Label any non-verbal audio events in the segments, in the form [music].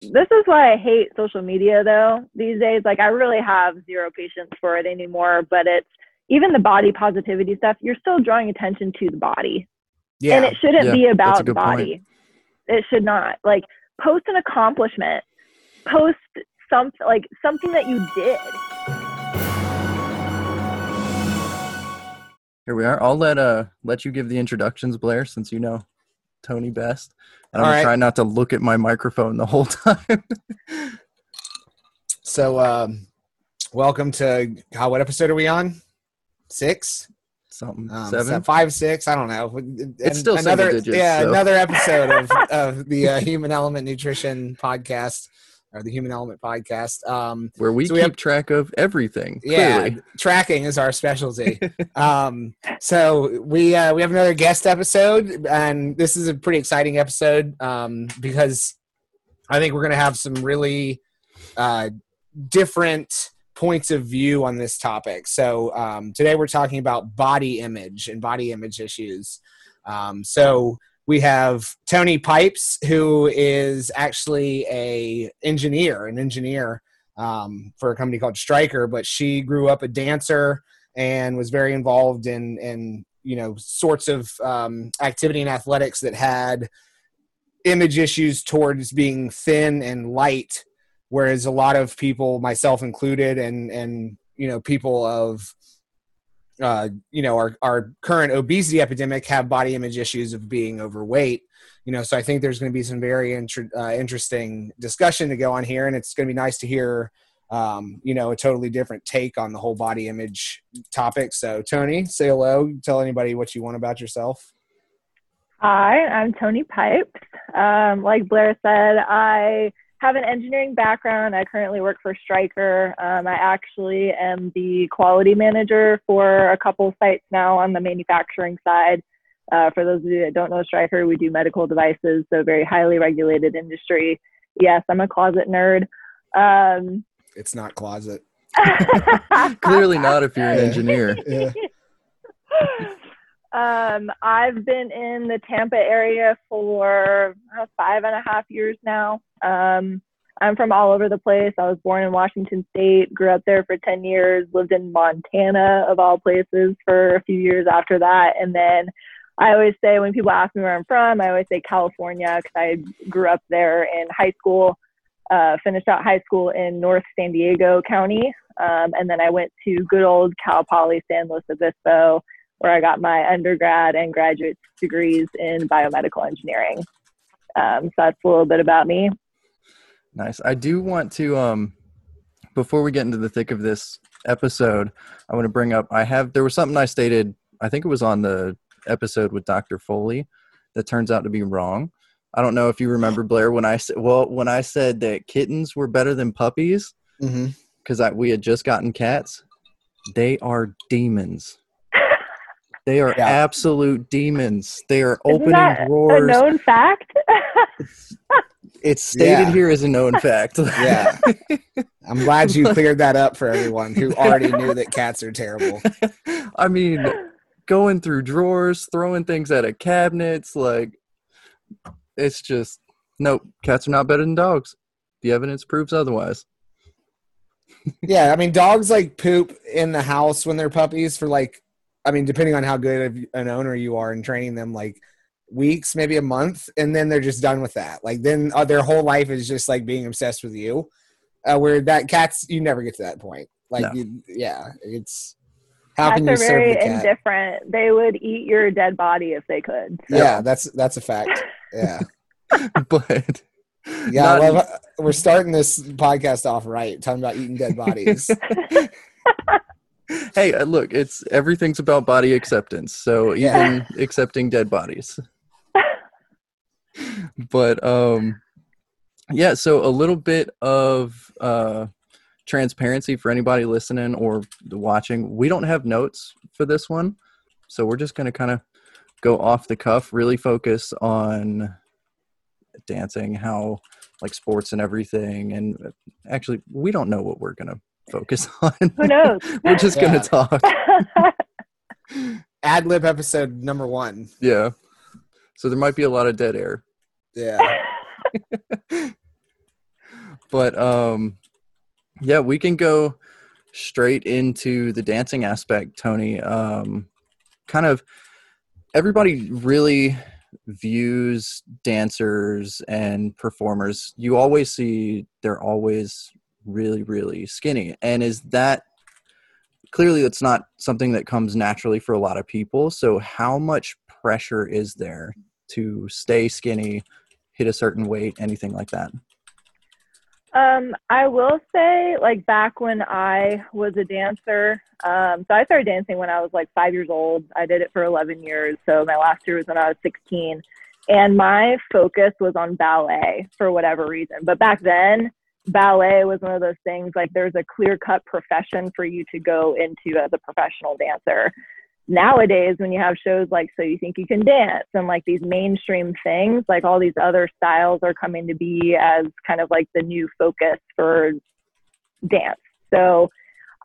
this is why I hate social media though these days. Like I really have zero patience for it anymore. But it's even the body positivity stuff. You're still drawing attention to the body, Yeah. and it shouldn't Yeah, be about the good point. body. It should not. Like post an accomplishment. Post something like something that you did. Here we are. I'll let uh let you give the introductions, Blair, since you know Toni best. And I'm right. try not to look at my microphone the whole [laughs] time. so, um, welcome to how? What episode are we on? Six, Something um, seven. so five, six. I don't know. And still another. digits, yeah, so. another episode of [laughs] of the uh, Human Element Nutrition podcast or the Human Element podcast. Um, where we so keep we have- track of everything. yeah, Clearly. tracking is our specialty. [laughs] um, so we uh, we have another guest episode, and this is a pretty exciting episode um, because I think we're going to have some really uh, different points of view on this topic. So um, today we're talking about body image and body image issues. Um, so we have Toni Pipes, who is actually a engineer, an engineer um, for a company called Stryker, but she grew up a dancer and was very involved in in you know sorts of um, activity and athletics that had image issues towards being thin and light, whereas a lot of people, myself included, and and you know people of uh, you know our our current obesity epidemic have body image issues of being overweight you know so i think there's going to be some very inter- uh, interesting discussion to go on here and it's going to be nice to hear um, you know a totally different take on the whole body image topic. So toni say hello. Tell anybody what you want about yourself. Hi, I'm Toni Pipes. Um, like Blair said, I have an engineering background. I currently work for Stryker. Um, I actually am the quality manager for a couple sites now on the manufacturing side. Uh, for those of you that don't know Stryker, we do medical devices, so very highly regulated industry. Yes, I'm a closet nerd. Um, it's not closet [laughs] Clearly not if you're an engineer. yeah [laughs] um, I've been in the Tampa area for uh, five and a half years now. Um, I'm from all over the place. I was born in Washington State, grew up there for 10 years, lived in Montana, of all places, for a few years after that. And then I always say, when people ask me where I'm from, I always say California because I grew up there in high school, uh, finished out high school in North San Diego County. Um, and then I went to good old Cal Poly San Luis Obispo where I got my undergrad and graduate degrees in biomedical engineering. Um, so that's a little bit about me. Nice. I do want to um before we get into the thick of this episode, I want to bring up I have there was something I stated, I think it was on the episode with Dr. Foley that turns out to be wrong. I don't know if you remember Blair when I said well when I said that kittens were better than puppies mm-hmm. cuz we had just gotten cats. They are demons. They are Yeah. absolute demons. They are Isn't opening that a known fact? [laughs] It's stated Yeah. here as a known fact. [laughs] Yeah. i'm glad you cleared that up for everyone who already knew that cats are terrible [laughs] I mean, going through drawers, throwing things out of cabinets, like it's just nope. Cats are not better than dogs. The evidence proves otherwise. yeah, I mean, dogs like poop in the house when they're puppies for like, I mean, depending on how good of an owner you are in training them, like weeks, maybe a month, and then they're just done with that. Like then uh, their whole life is just like being obsessed with you. Uh, where that cats, you never get to that point. Like, No. you, yeah, it's how Cats can you are serve very the cat? indifferent. They would eat your dead body if they could. So. Yeah, that's that's a fact. Yeah, [laughs] but yeah. not- love, we're starting this podcast off right, talking about eating dead bodies. [laughs] hey, uh, look, it's everything's about body acceptance. So even accepting dead bodies. but um yeah, so a little bit of uh transparency for anybody listening or watching. We don't have notes for this one. So we're just going to kind of go off the cuff, really focus on dancing, how like sports and everything and uh, actually we don't know what we're going to focus [laughs] on. Who knows? [laughs] we're just gonna talk. [laughs] Ad lib episode number one. Yeah. So there might be a lot of dead air. Yeah. but um, yeah, we can go straight into the dancing aspect, Toni. Um, kind of everybody really views dancers and performers. You always see they're always really, really skinny. And is that clearly it's not something that comes naturally for a lot of people. So, how much pressure is there to stay skinny, hit a certain weight, anything like that? Um, I will say, like back when I was a dancer, um, so I started dancing when I was like five years old. I did it for 11 years. So my last year was when I was 16. And my focus was on ballet for whatever reason. But back then, ballet was one of those things like there's a clear cut profession for you to go into as a professional dancer. Nowadays when you have shows like so you think you can dance and like these mainstream things like all these other styles are coming to be as kind of like the new focus for dance. So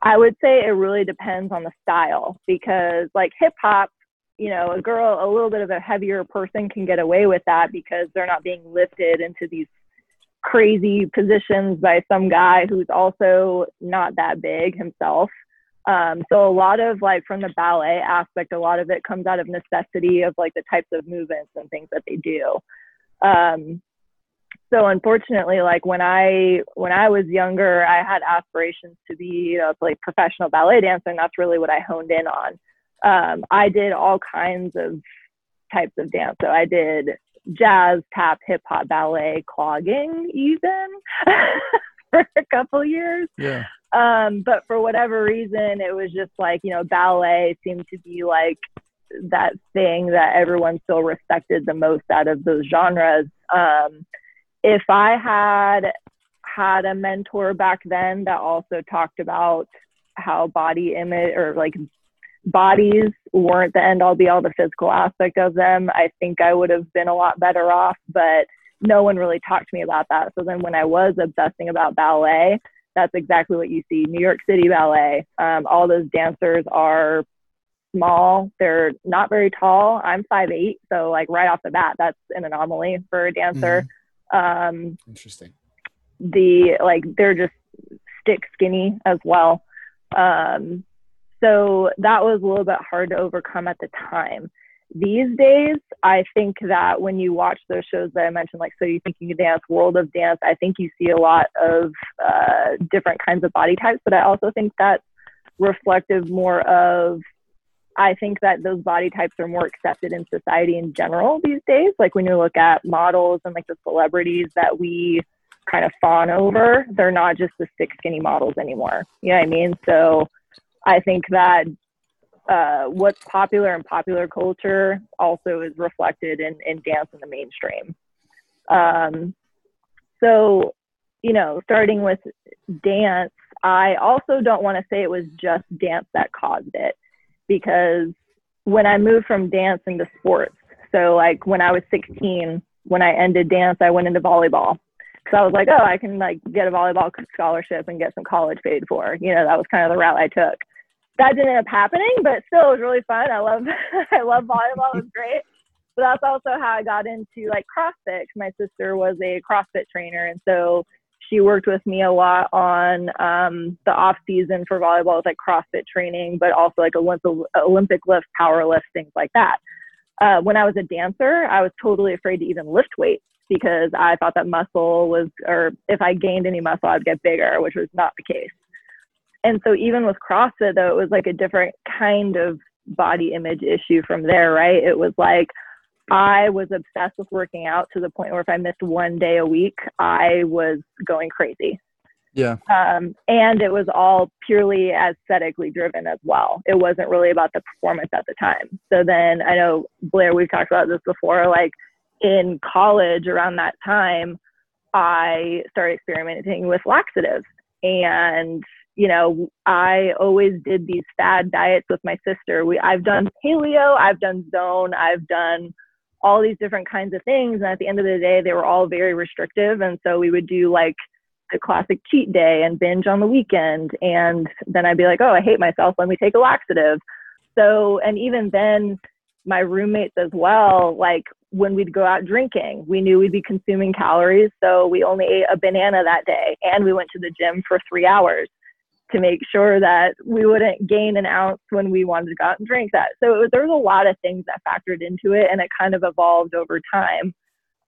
i would say it really depends on the style because like hip hop you know a girl a little bit of a heavier person can get away with that because they're not being lifted into these crazy positions by some guy who's also not that big himself um, so a lot of like from the ballet aspect, a lot of it comes out of necessity of like the types of movements and things that they do. Um, so unfortunately, like when I when I was younger, I had aspirations to be you know like professional ballet dancer, and that's really what I honed in on. Um, I did all kinds of types of dance. So I did jazz, tap, hip hop, ballet, clogging, even [laughs] for a couple years. Yeah. Um, but for whatever reason, it was just like, you know, ballet seemed to be like that thing that everyone still respected the most out of those genres. Um, if I had had a mentor back then that also talked about how body image or like bodies weren't the end all be all the physical aspect of them, I think I would have been a lot better off. But no one really talked to me about that. So then when I was obsessing about ballet, that's exactly what you see. New York City Ballet. Um, all those dancers are small. They're not very tall. I'm five eight, so like right off the bat, that's an anomaly for a dancer. Mm-hmm. Um, Interesting. The like they're just stick skinny as well. Um, so that was a little bit hard to overcome at the time these days, I think that when you watch those shows that I mentioned, like So You Think You Can Dance, World of Dance, I think you see a lot of uh, different kinds of body types, but I also think that's reflective more of, I think that those body types are more accepted in society in general these days. Like when you look at models and like the celebrities that we kind of fawn over, they're not just the thick, skinny models anymore. You know what I mean? So I think that uh, what's popular in popular culture also is reflected in, in dance in the mainstream. Um, so, you know, starting with dance, I also don't want to say it was just dance that caused it because when I moved from dance into sports, so like when I was 16, when I ended dance, I went into volleyball because I was like, oh, I can like get a volleyball scholarship and get some college paid for. You know, that was kind of the route I took that didn't end up happening, but still it was really fun. I love [laughs] I love volleyball. It was great. But that's also how I got into like CrossFit. My sister was a CrossFit trainer, and so she worked with me a lot on um, the off season for volleyball with like CrossFit training, but also like Olympic Olympic lift, power lift, things like that. Uh, when I was a dancer, I was totally afraid to even lift weights because I thought that muscle was, or if I gained any muscle, I'd get bigger, which was not the case and so even with CrossFit though, it was like a different kind of body image issue from there, right? It was like I was obsessed with working out to the point where if I missed one day a week, I was going crazy. Yeah. Um, and it was all purely aesthetically driven as well. It wasn't really about the performance at the time. So then I know Blair, we've talked about this before, like in college around that time, I started experimenting with laxatives and you know, I always did these fad diets with my sister. We I've done paleo, I've done zone, I've done all these different kinds of things. And at the end of the day, they were all very restrictive. And so we would do like the classic cheat day and binge on the weekend. And then I'd be like, oh, I hate myself. Let me take a laxative. So, and even then, my roommates as well, like when we'd go out drinking, we knew we'd be consuming calories. So we only ate a banana that day and we went to the gym for three hours to make sure that we wouldn't gain an ounce when we wanted to go out and drink that. So there was a lot of things that factored into it and it kind of evolved over time.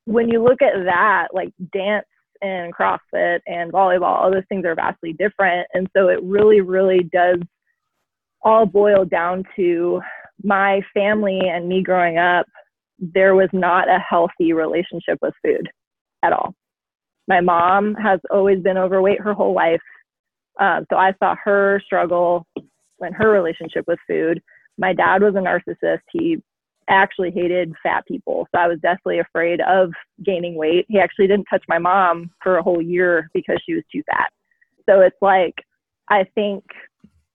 When you look at that, like dance and CrossFit and volleyball, all those things are vastly different. And so it really, really does all boil down to my family and me growing up. There was not a healthy relationship with food at all. My mom has always been overweight her whole life. Um, so I saw her struggle in her relationship with food. My dad was a narcissist. He actually hated fat people. So I was definitely afraid of gaining weight. He actually didn't touch my mom for a whole year because she was too fat. So it's like, I think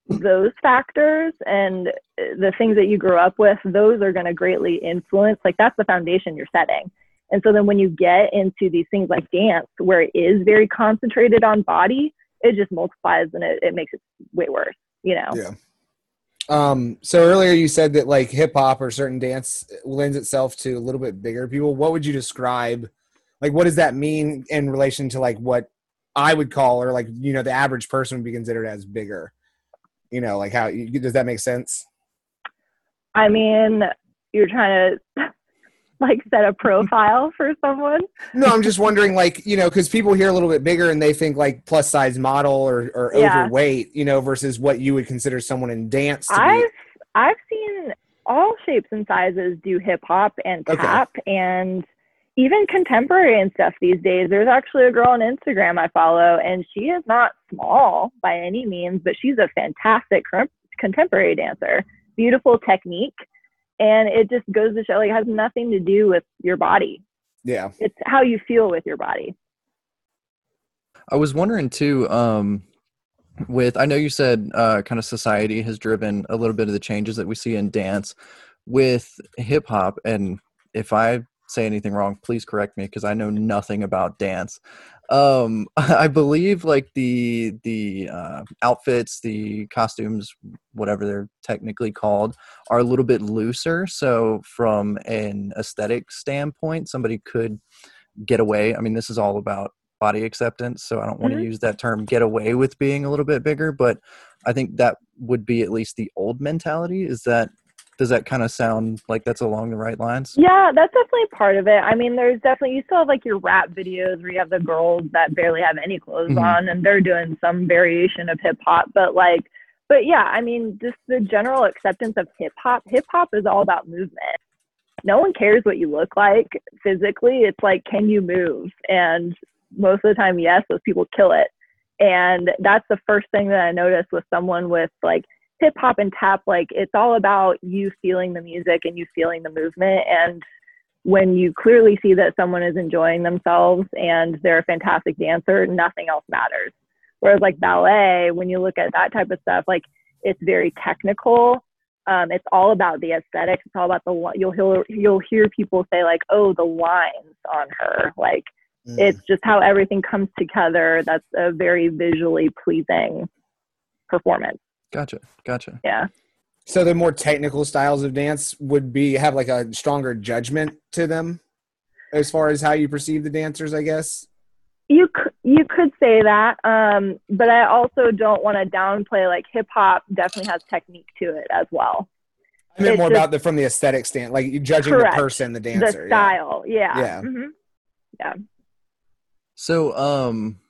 those factors and the things that you grew up with, those are going to greatly influence. Like, that's the foundation you're setting. And so then when you get into these things like dance, where it is very concentrated on body, it just multiplies and it, it makes it way worse, you know? Yeah. Um, so earlier you said that like hip hop or certain dance lends itself to a little bit bigger people. What would you describe? Like, what does that mean in relation to like what I would call or like you know the average person would be considered as bigger? You know, like how does that make sense? I mean, you're trying to like set a profile for someone? No, I'm just wondering, like, you know, because people hear a little bit bigger and they think like plus size model or, or yeah. overweight, you know, versus what you would consider someone in dance. I've be. I've seen all shapes and sizes do hip hop and tap okay. and even contemporary and stuff these days. There's actually a girl on Instagram I follow, and she is not small by any means, but she's a fantastic contemporary dancer. Beautiful technique and it just goes to show like it has nothing to do with your body. Yeah. It's how you feel with your body. I was wondering too um with i know you said uh kind of society has driven a little bit of the changes that we see in dance with hip hop and if i say anything wrong please correct me because i know nothing about dance um [laughs] i believe like the the uh, outfits the costumes whatever they're technically called are a little bit looser so from an aesthetic standpoint somebody could get away i mean this is all about body acceptance so i don't want to mm-hmm. use that term get away with being a little bit bigger but i think that would be at least the old mentality is that does that kind of sound like that's along the right lines? Yeah, that's definitely part of it. I mean, there's definitely you still have like your rap videos where you have the girls that barely have any clothes mm-hmm. on and they're doing some variation of hip hop, but like but yeah, I mean, just the general acceptance of hip hop. Hip hop is all about movement. No one cares what you look like physically. It's like, can you move? And most of the time, yes, those people kill it. And that's the first thing that I noticed with someone with like hip hop and tap, like it's all about you feeling the music and you feeling the movement. And when you clearly see that someone is enjoying themselves and they're a fantastic dancer, nothing else matters. Whereas like ballet, when you look at that type of stuff, like it's very technical. Um, it's all about the aesthetics. It's all about the you'll hear you'll hear people say like, oh, the lines on her. Like mm. it's just how everything comes together. That's a very visually pleasing performance. Gotcha. Gotcha. Yeah. So the more technical styles of dance would be have like a stronger judgment to them as far as how you perceive the dancers, I guess. You could, you could say that, um, but I also don't want to downplay like hip hop definitely has technique to it as well. I meant it's more just, about the from the aesthetic stand, like you judging correct. the person, the dancer, the style. Yeah. Yeah. Yeah. Mm-hmm. yeah. So, um,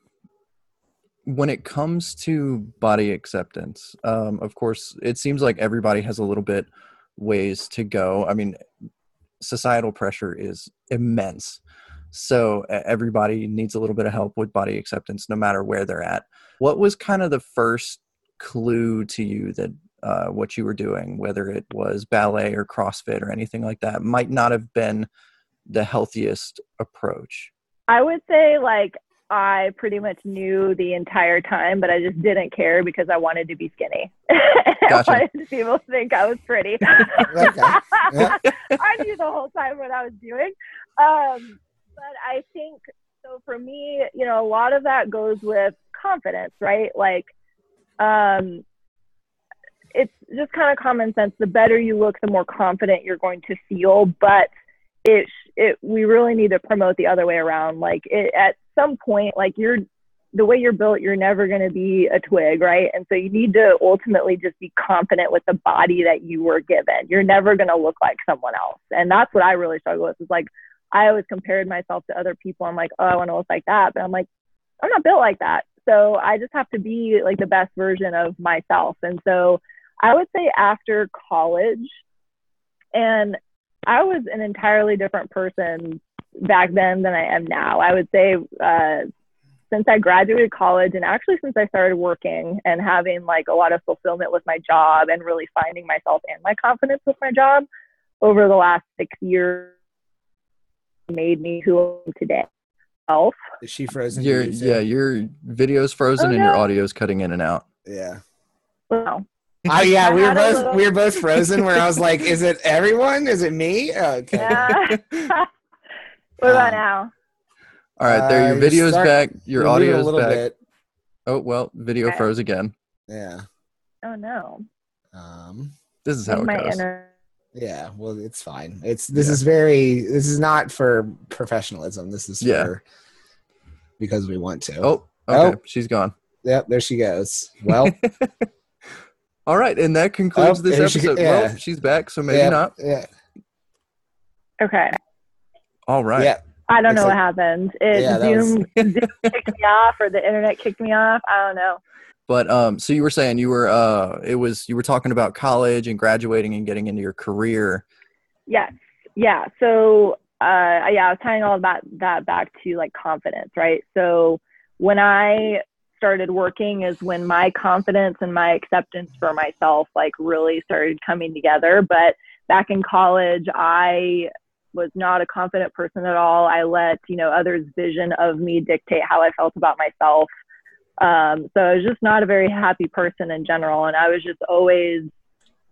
when it comes to body acceptance, um, of course, it seems like everybody has a little bit ways to go. I mean, societal pressure is immense. So everybody needs a little bit of help with body acceptance, no matter where they're at. What was kind of the first clue to you that uh, what you were doing, whether it was ballet or CrossFit or anything like that, might not have been the healthiest approach? I would say like I pretty much knew the entire time, but I just didn't care because I wanted to be skinny. [laughs] Gotcha. I wanted people to think I was pretty. [laughs] [laughs] I knew the whole time what I was doing. Um, but I think so for me, you know, a lot of that goes with confidence, right? Like, um, it's just kind of common sense. The better you look, the more confident you're going to feel. But it, it, we really need to promote the other way around. Like, it, at some point, like you're the way you're built, you're never going to be a twig, right? And so you need to ultimately just be confident with the body that you were given. You're never going to look like someone else. And that's what I really struggle with is like, I always compared myself to other people. I'm like, oh, I want to look like that. But I'm like, I'm not built like that. So I just have to be like the best version of myself. And so I would say after college, and I was an entirely different person back then than I am now. I would say uh, since I graduated college and actually since I started working and having like a lot of fulfillment with my job and really finding myself and my confidence with my job over the last six years made me who I am today. Elf. Is she frozen? Your you say? yeah, your video's frozen Oh, and your audio's cutting in and out. Yeah. Wow. Oh yeah, we were both little- we were both frozen. Where I was like, "Is it everyone? Is it me?" [laughs] Okay. Yeah. [laughs] what about Um, now? All right, there. Uh, Your you video's start- back. Your We're moving audio's back. bit. Oh well, video Okay. froze again. Yeah. Oh no. Um. This is how it goes. inner Yeah. Well, it's fine. It's this Yeah. is very. This is not for professionalism. This is Yeah. for because we want to. Oh, okay, Oh. she's gone. Yep. There she goes. Well. [laughs] All right, and that concludes Oh, this there she- episode. yeah. Well, she's back, so maybe yeah, not. Yeah. Okay. All right. Yeah. I don't It's know like- what happened. It Yeah, that was- Zoom, [laughs] Zoom kicked me off or the internet kicked me off. I don't know. But um, so you were saying you were uh, it was you were talking about college and graduating and getting into your career. Yes. Yeah. So, uh, yeah, I was tying all of that, that back to like confidence, right? So, when I started working is when my confidence and my acceptance for myself like really started coming together. But back in college, I was not a confident person at all. I let, you know, others' vision of me dictate how I felt about myself. Um, so I was just not a very happy person in general. And I was just always,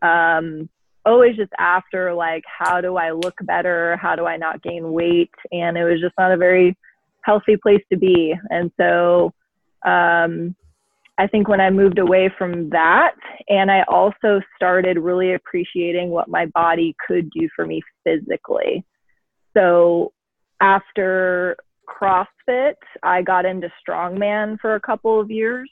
um, always just after like how do i look better how do i not gain weight and it was just not a very healthy place to be and so um, i think when i moved away from that and i also started really appreciating what my body could do for me physically so after crossfit i got into strongman for a couple of years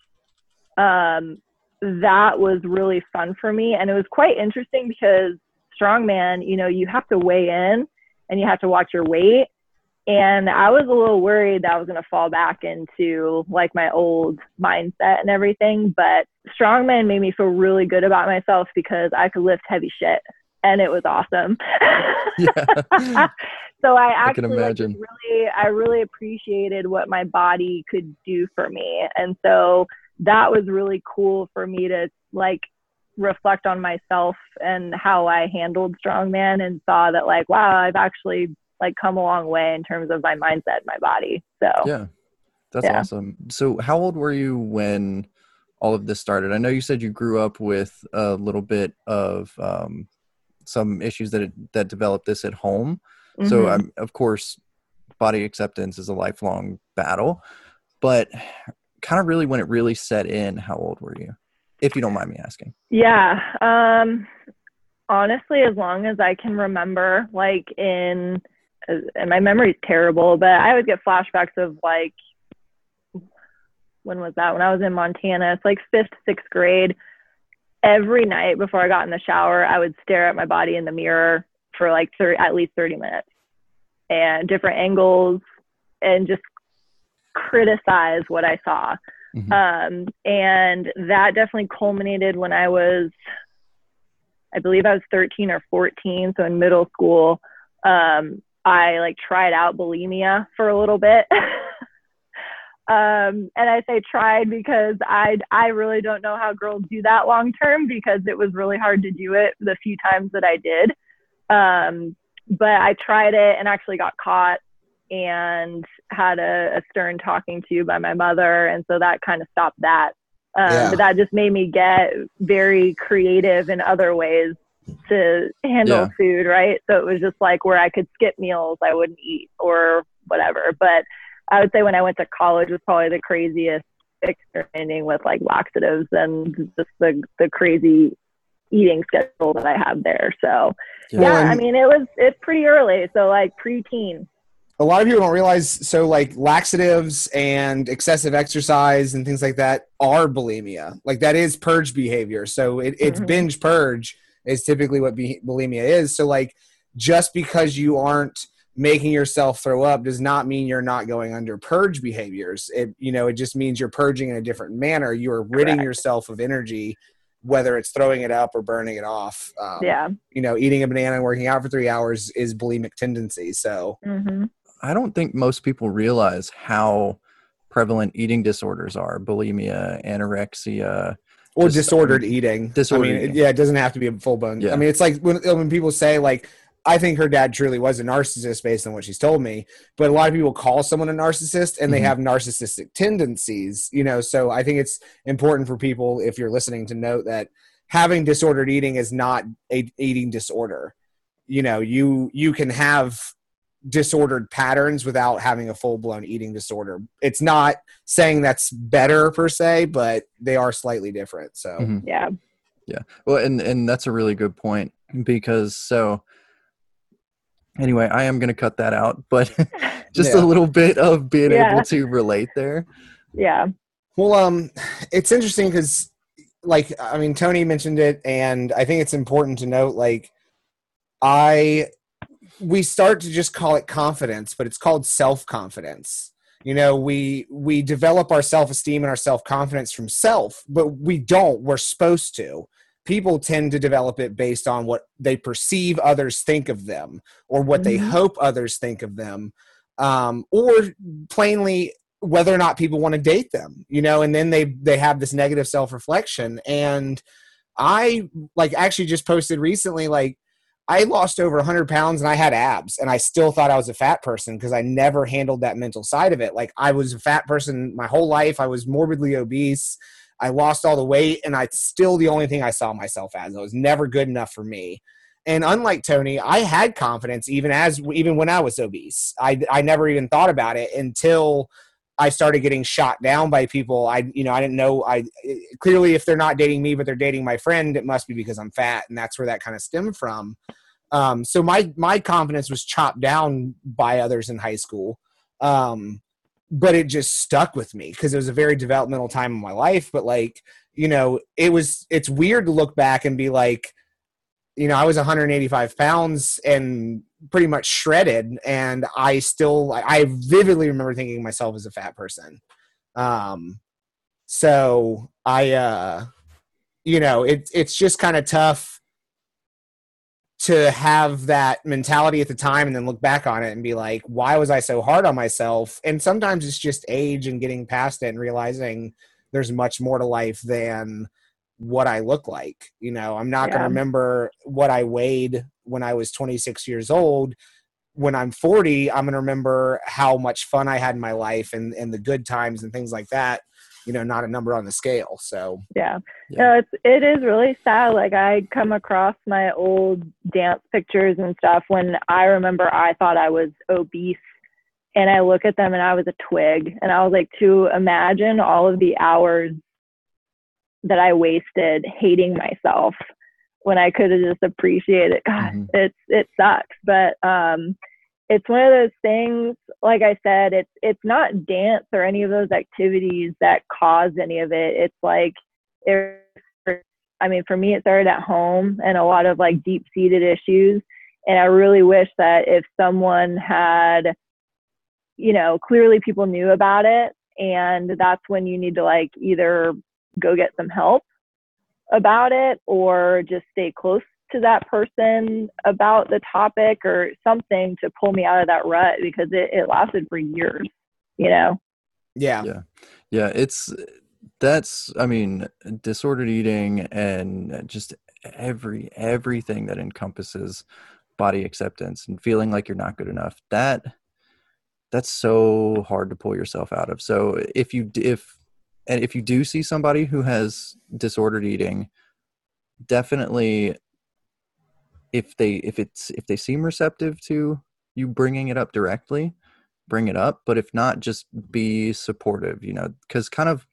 um, that was really fun for me. And it was quite interesting because strongman, you know, you have to weigh in and you have to watch your weight. And I was a little worried that I was going to fall back into like my old mindset and everything. But strongman made me feel really good about myself because I could lift heavy shit and it was awesome. [laughs] Yeah. [laughs] so I I can actually like, imagine. really, I really appreciated what my body could do for me. And so that was really cool for me to like reflect on myself and how I handled strongman and saw that like, wow, I've actually like come a long way in terms of my mindset, my body. So Yeah. That's Yeah. awesome. So how old were you when all of this started? I know you said you grew up with a little bit of um, some issues that that developed this at home. So mhm. um, of course, body acceptance is a lifelong battle, but kind of really when it really set in, how old were you? If you don't mind me asking. Yeah. Um, honestly, as long as I can remember, like in, and my memory's terrible, but I would get flashbacks of like, when was that? When I was in Montana, it's like fifth, sixth grade. Every night before I got in the shower, I would stare at my body in the mirror for like 30, at least 30 minutes and different angles and just criticize what I saw. Mhm. Um, and that definitely culminated when I was, I believe I was 13 or 14. So in middle school, um, I like tried out bulimia for a little bit. [laughs] um, and I say tried because I, I really don't know how girls do that long term because it was really hard to do it the few times that I did. Um, but I tried it and actually got caught and had a, a stern talking to by my mother. And so that kind of stopped that. Um, Yeah. But that just made me get very creative in other ways to handle Yeah. food, right? So it was just like where I could skip meals, I wouldn't eat or whatever. But I would say when I went to college was probably the craziest experimenting with like laxatives and just the, the crazy eating schedule that I had there. So Yeah. yeah, I mean, it was it's pretty early, so like preteen. a lot of people don't realize so like laxatives and excessive exercise and things like that are bulimia like that is purge behavior so it, it's Mhm. binge purge is typically what bulimia is so like just because you aren't making yourself throw up does not mean you're not going under purge behaviors it you know it just means you're purging in a different manner you are ridding Correct. yourself of energy whether it's throwing it up or burning it off um, Yeah. you know eating a banana and working out for three hours is bulimic tendency so hmm I don't think most people realize how prevalent eating disorders are bulimia, anorexia. Or disordered eating. disordered I mean, eating. yeah, it doesn't have to be a full blown. Yeah. I mean, it's like when when people say like, I think her dad truly was a narcissist based on what she's told me. But a lot of people call someone a narcissist and they Mhm. have narcissistic tendencies. You know, so I think it's important for people if you're listening to note that having disordered eating is not a eating disorder. You know, you you can have disordered patterns without having a full blown eating disorder. It's not saying that's better per se, but they are slightly different. So Mhm. Yeah. Well, and and that's a really good point because so anyway, I am going to cut that out, but [laughs] just Yeah. a little bit of being Yeah. able to relate there. Yeah. Well, um, it's interesting because, like, I mean, Toni mentioned it, and I think it's important to note, like, I, we start to just call it confidence, but it's called self confidence. You know, we we develop our self esteem and our self confidence from self, but we don't. We're supposed to. People tend to develop it based on what they perceive others think of them, or what they Mhm. hope others think of them, um, or plainly whether or not people want to date them you know and then they they have this negative self-reflection and i like actually just posted recently like i lost over 100 pounds and i had abs and i still thought i was a fat person because i never handled that mental side of it. Like i was a fat person my whole life. I was morbidly obese. I lost all the weight and i still the only thing i saw myself as i was never good enough for me. And unlike Toni, I had confidence even as even when I was obese. I I never even thought about it until I started getting shot down by people. I, you know, I didn't know. I clearly, if they're not dating me, but they're dating my friend, it must be because I'm fat, and that's where that kind of stemmed from. Um, so my my confidence was chopped down by others in high school, um, but it just stuck with me because it was a very developmental time in my life. But like, you know, it was. It's weird to look back and be like, you know, I was 185 pounds and pretty much shredded, and I still, I vividly remember thinking myself as a fat person. Um, so I, uh, you know, it, it's just kind of tough to have that mentality at the time and then look back on it and be like, why was I so hard on myself? And sometimes it's just age and getting past it and realizing there's much more to life than what I look like. You know, I'm not going to remember what I weighed when I was 26 years old. When I'm 40, I'm going to remember how much fun I had in my life and, and the good times and things like that. You know, not a number on the scale. So, Yeah. Yeah. No, it's it is really sad. Like I come across my old dance pictures and stuff when I remember I thought I was obese and I look at them and I was a twig and I was like to imagine all of the hours that I wasted hating myself when I could have just appreciated God, Mhm. it's it sucks. But um it's one of those things like i said it's it's not dance or any of those activities that cause any of it it's like it, i mean for me it started at home and a lot of like deep seated issues and i really wish that if someone had you know clearly people knew about it and that's when you need to like either go get some help about it or just stay close to that person about the topic or something to pull me out of that rut because it, it lasted for years, you know? yeah. Yeah. Yeah, it's that's I mean, disordered eating and just every everything that encompasses body acceptance and feeling like you're not good enough. That that's so hard to pull yourself out of. So if you if and if you do see somebody who has disordered eating, definitely if they if it's if they seem receptive to you bringing it up directly, bring it up but if not just be supportive you know because kind of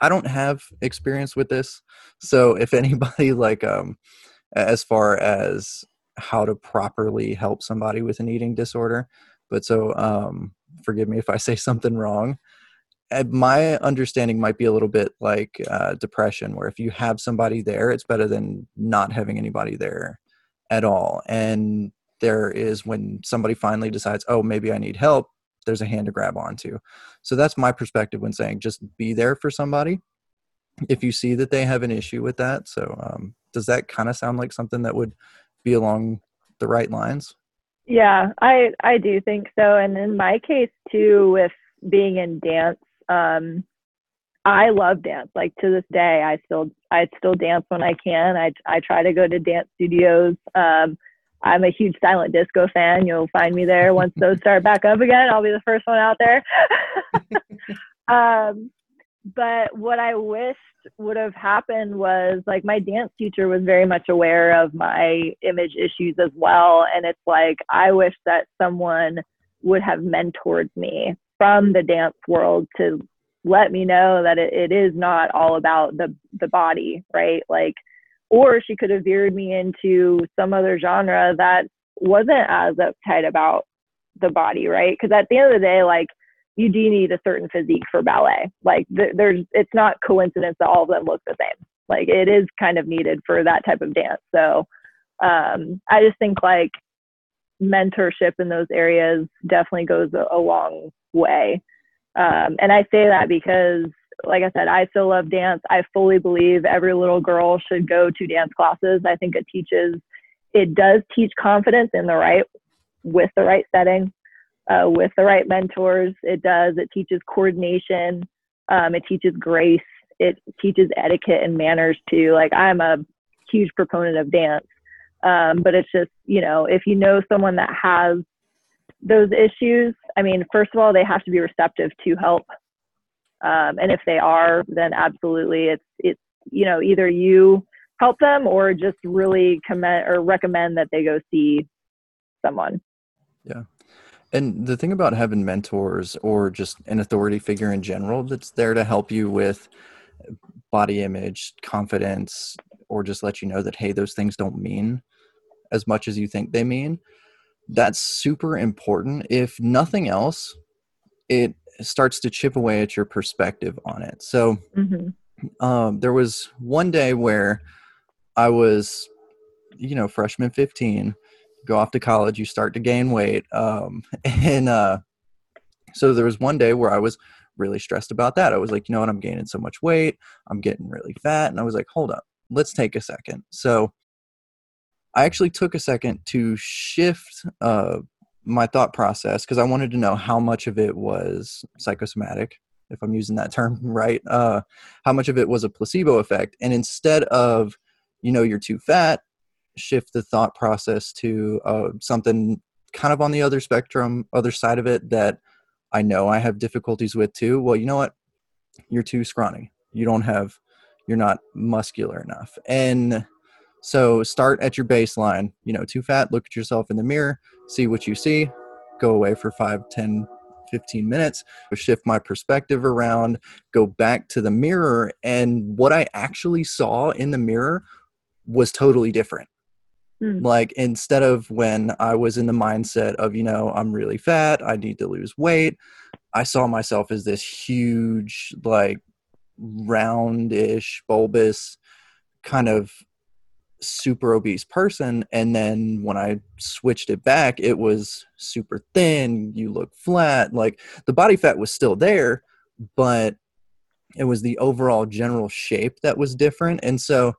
i don't have experience with this so if [laughs] anybody like um as far as how to properly help somebody with an eating disorder but so um, forgive me if I say something wrong. And my understanding might be a little bit like uh, depression, where if you have somebody there, it's better than not having anybody there at all. And there is when somebody finally decides, oh, maybe I need help, there's a hand to grab onto. So that's my perspective when saying just be there for somebody if you see that they have an issue with that. So um, does that kind of sound like something that would be along the right lines? Yeah, I I do think so. And in my case too, with being in dance, um, I love dance. Like to this day, I still I still dance when I can. I I try to go to dance studios. Um, I'm a huge silent disco fan. You'll find me there once those [laughs] start back up again. I'll be the first one out there. [laughs] um, but what I wished would have happened was like my dance teacher was very much aware of my image issues as well. And it's like, I wish that someone would have mentored me from the dance world to let me know that it, it is not all about the, the body, right? Like, or she could have veered me into some other genre that wasn't as uptight about the body, right? Because at the end of the day, like you do need a certain physique for ballet. Like th- there's, it's not coincidence that all of them look the same. Like it is kind of needed for that type of dance. So um, I just think like mentorship in those areas definitely goes a, long way. Um, and I say that because like I said, I still love dance. I fully believe every little girl should go to dance classes. I think it teaches, it does teach confidence in the right, with the right setting, uh, with the right mentors. It does. It teaches coordination. Um, it teaches grace. It teaches etiquette and manners too. Like I'm a huge proponent of dance. Um, but it's just, you know, if you know someone that has those issues, I mean, first of all, they have to be receptive to help um, and if they are, then absolutely, it's it's you know either you help them or just really commend or recommend that they go see someone. Yeah. And the thing about having mentors or just an authority figure in general that's there to help you with body image, confidence, or just let you know that, hey, those things don't mean as much as you think they mean. That's super important. If nothing else, it starts to chip away at your perspective on it. So mm-hmm. um, there was one day where I was, you know, freshman 15, go off to college, you start to gain weight. Um, [laughs] and uh, so there was one day where I was really stressed about that. I was like, you know what, I'm gaining so much weight, I'm getting really fat. And I was like, hold up, let's take a second. So I actually took a second to shift uh, my thought process because I wanted to know how much of it was psychosomatic, if I'm using that [laughs] term right, uh, how much of it was a placebo effect. And instead of, you know, you're too fat, shift the thought process to uh, something kind of on the other spectrum, other side of it that I know I have difficulties with too. Well, you know what? You're too scrawny. You don't have, you're not muscular enough. And so start at your baseline. You know, too fat, look at yourself in the mirror, see what you see, go away for 5, 10, 15 minutes, shift my perspective around, go back to the mirror. And what I actually saw in the mirror was totally different. Mm. Like instead of when I was in the mindset of, you know, I'm really fat, I need to lose weight, I saw myself as this huge, like roundish, bulbous kind of super obese person. And then when i switched it back it was super thin you look flat. Like the body fat was still there but it was the overall general shape that was different. And so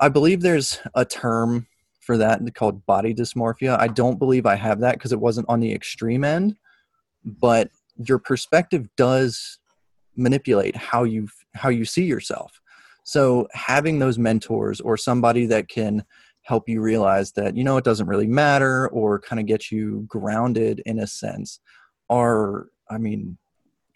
i believe there's a term for that called body dysmorphia. I don't believe i have that because it wasn't on the extreme end but your perspective does manipulate how you how you see yourself so having those mentors or somebody that can help you realize that, you know, it doesn't really matter or kind of get you grounded in a sense are, I mean,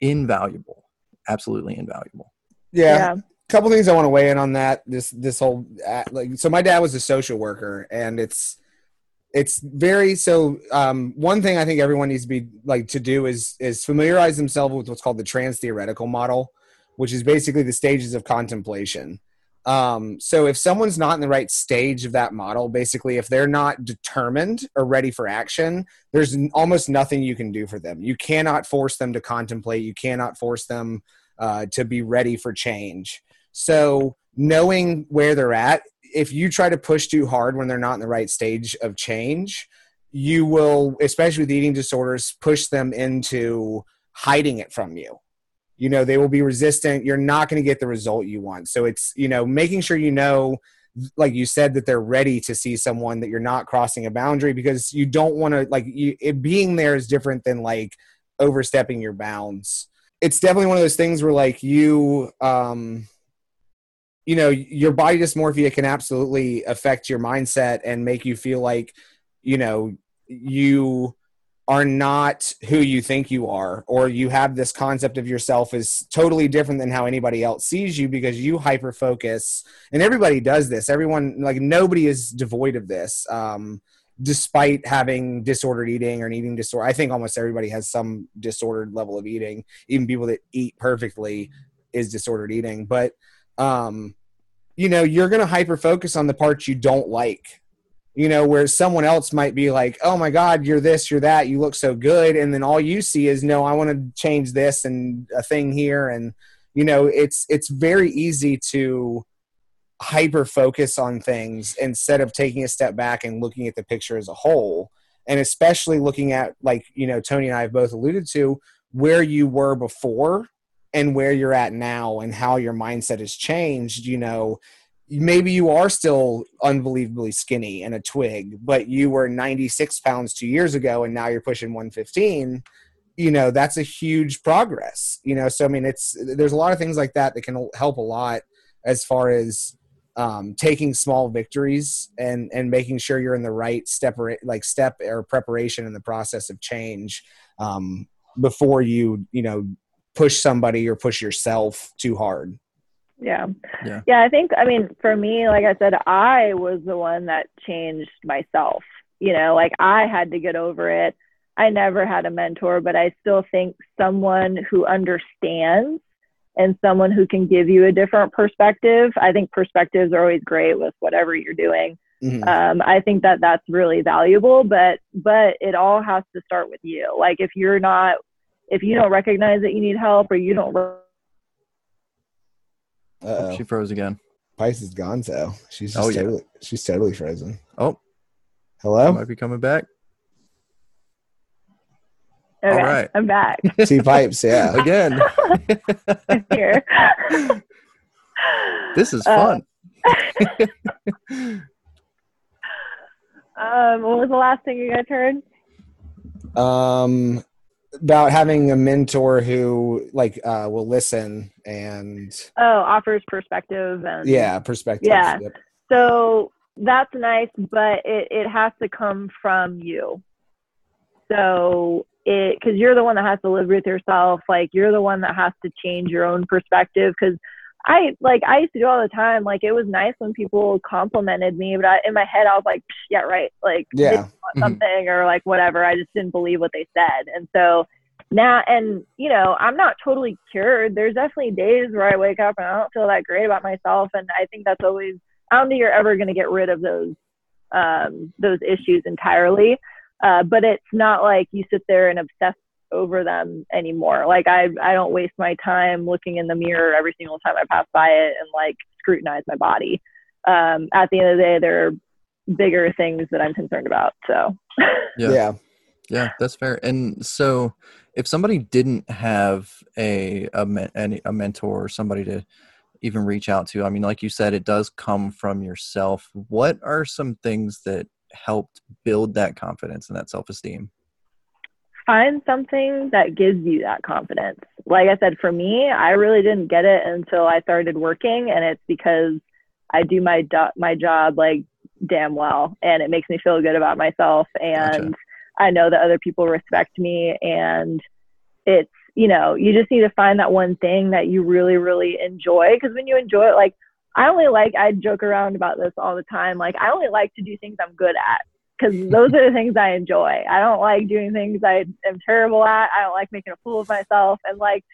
invaluable. Absolutely invaluable. Yeah. yeah. Couple things I want to weigh in on that. This this whole uh, like so my dad was a social worker and it's it's very so um, one thing i think everyone needs to be like to do is is familiarize themselves with what's called the trans theoretical model which is basically the stages of contemplation. Um, so if someone's not in the right stage of that model, basically, if they're not determined or ready for action, there's almost nothing you can do for them. You cannot force them to contemplate. You cannot force them uh, to be ready for change. So knowing where they're at, if you try to push too hard when they're not in the right stage of change, you will, especially with eating disorders, push them into hiding it from you. You know they will be resistant. You're not going to get the result you want. So it's you know making sure you know like you said that they're ready to see someone that you're not crossing a boundary because you don't want to like you, it being there is different than like overstepping your bounds. It's definitely one of those things where like you um you know your body dysmorphia can absolutely affect your mindset and make you feel like you know you are not who you think you are or you have this concept of yourself is totally different than how anybody else sees you because you hyper focus and everybody does this. Everyone like nobody is devoid of this um, despite having disordered eating or an eating disorder. I think almost everybody has some disordered level of eating. Even people that eat perfectly is disordered eating. But um, you know you're going to hyper focus on the parts you don't like you know, where someone else might be like, oh my God, you're this, you're that, you look so good. And then all you see is, no, I want to change this and a thing here. And, you know, it's, it's very easy to hyper focus on things instead of taking a step back and looking at the picture as a whole. And especially looking at, like, you know, Toni and I have both alluded to where you were before and where you're at now and how your mindset has changed, you know, maybe you are still unbelievably skinny and a twig, but you were 96 pounds two years ago and now you're pushing 115. You know, that's a huge progress. You know, so I mean, it's there's a lot of things like that that can help a lot as far as um, taking small victories and and making sure you're in the right step or like step or preparation in the process of change um, before you you know push somebody or push yourself too hard. Yeah. yeah. Yeah. I think, I mean, for me, like I said, I was the one that changed myself. You know, like I had to get over it. I never had a mentor, but I still think someone who understands and someone who can give you a different perspective. I think perspectives are always great with whatever you're doing. Mm-hmm. Um, I think that that's really valuable, but but it all has to start with you. Like if you're not, if you don't recognize that you need help or you don't uh-oh. She froze again. Pipes is gone, so she's just oh, yeah. totally she's totally frozen. Oh, hello. Might be coming back. Okay, All right, I'm back. [laughs] T pipes, yeah. [laughs] Again. here. this is fun. Uh, [laughs] um, what was the last thing you guys heard? Um, about having a mentor who like uh, will listen and oh offers perspective and yeah perspective yeah yep. so that's nice but it, it has to come from you so it because you're the one that has to live with yourself like you're the one that has to change your own perspective because I like I used to do all the time. Like it was nice when people complimented me, but I, in my head I was like, yeah, right. Like yeah, mm-hmm. something or like whatever. I just didn't believe what they said, and so now and you know I'm not totally cured. There's definitely days where I wake up and I don't feel that great about myself, and I think that's always I don't think you're ever going to get rid of those um, those issues entirely. Uh, but it's not like you sit there and obsess over them anymore. Like I I don't waste my time looking in the mirror every single time I pass by it and like scrutinize my body. Um, at the end of the day, there are bigger things that I'm concerned about. So [laughs] yeah. yeah. Yeah, that's fair. And so if somebody didn't have a a, a mentor or somebody to even reach out to, I mean, like you said, it does come from yourself. What are some things that helped build that confidence and that self esteem? Find something that gives you that confidence. Like I said, for me, I really didn't get it until I started working, and it's because I do my do- my job like damn well, and it makes me feel good about myself, and gotcha. I know that other people respect me, and it's you know you just need to find that one thing that you really really enjoy because when you enjoy it, like I only like I joke around about this all the time, like I only like to do things I'm good at because [laughs] those are the things I enjoy. I don't like doing things I am terrible at. I don't like making a fool of myself. And like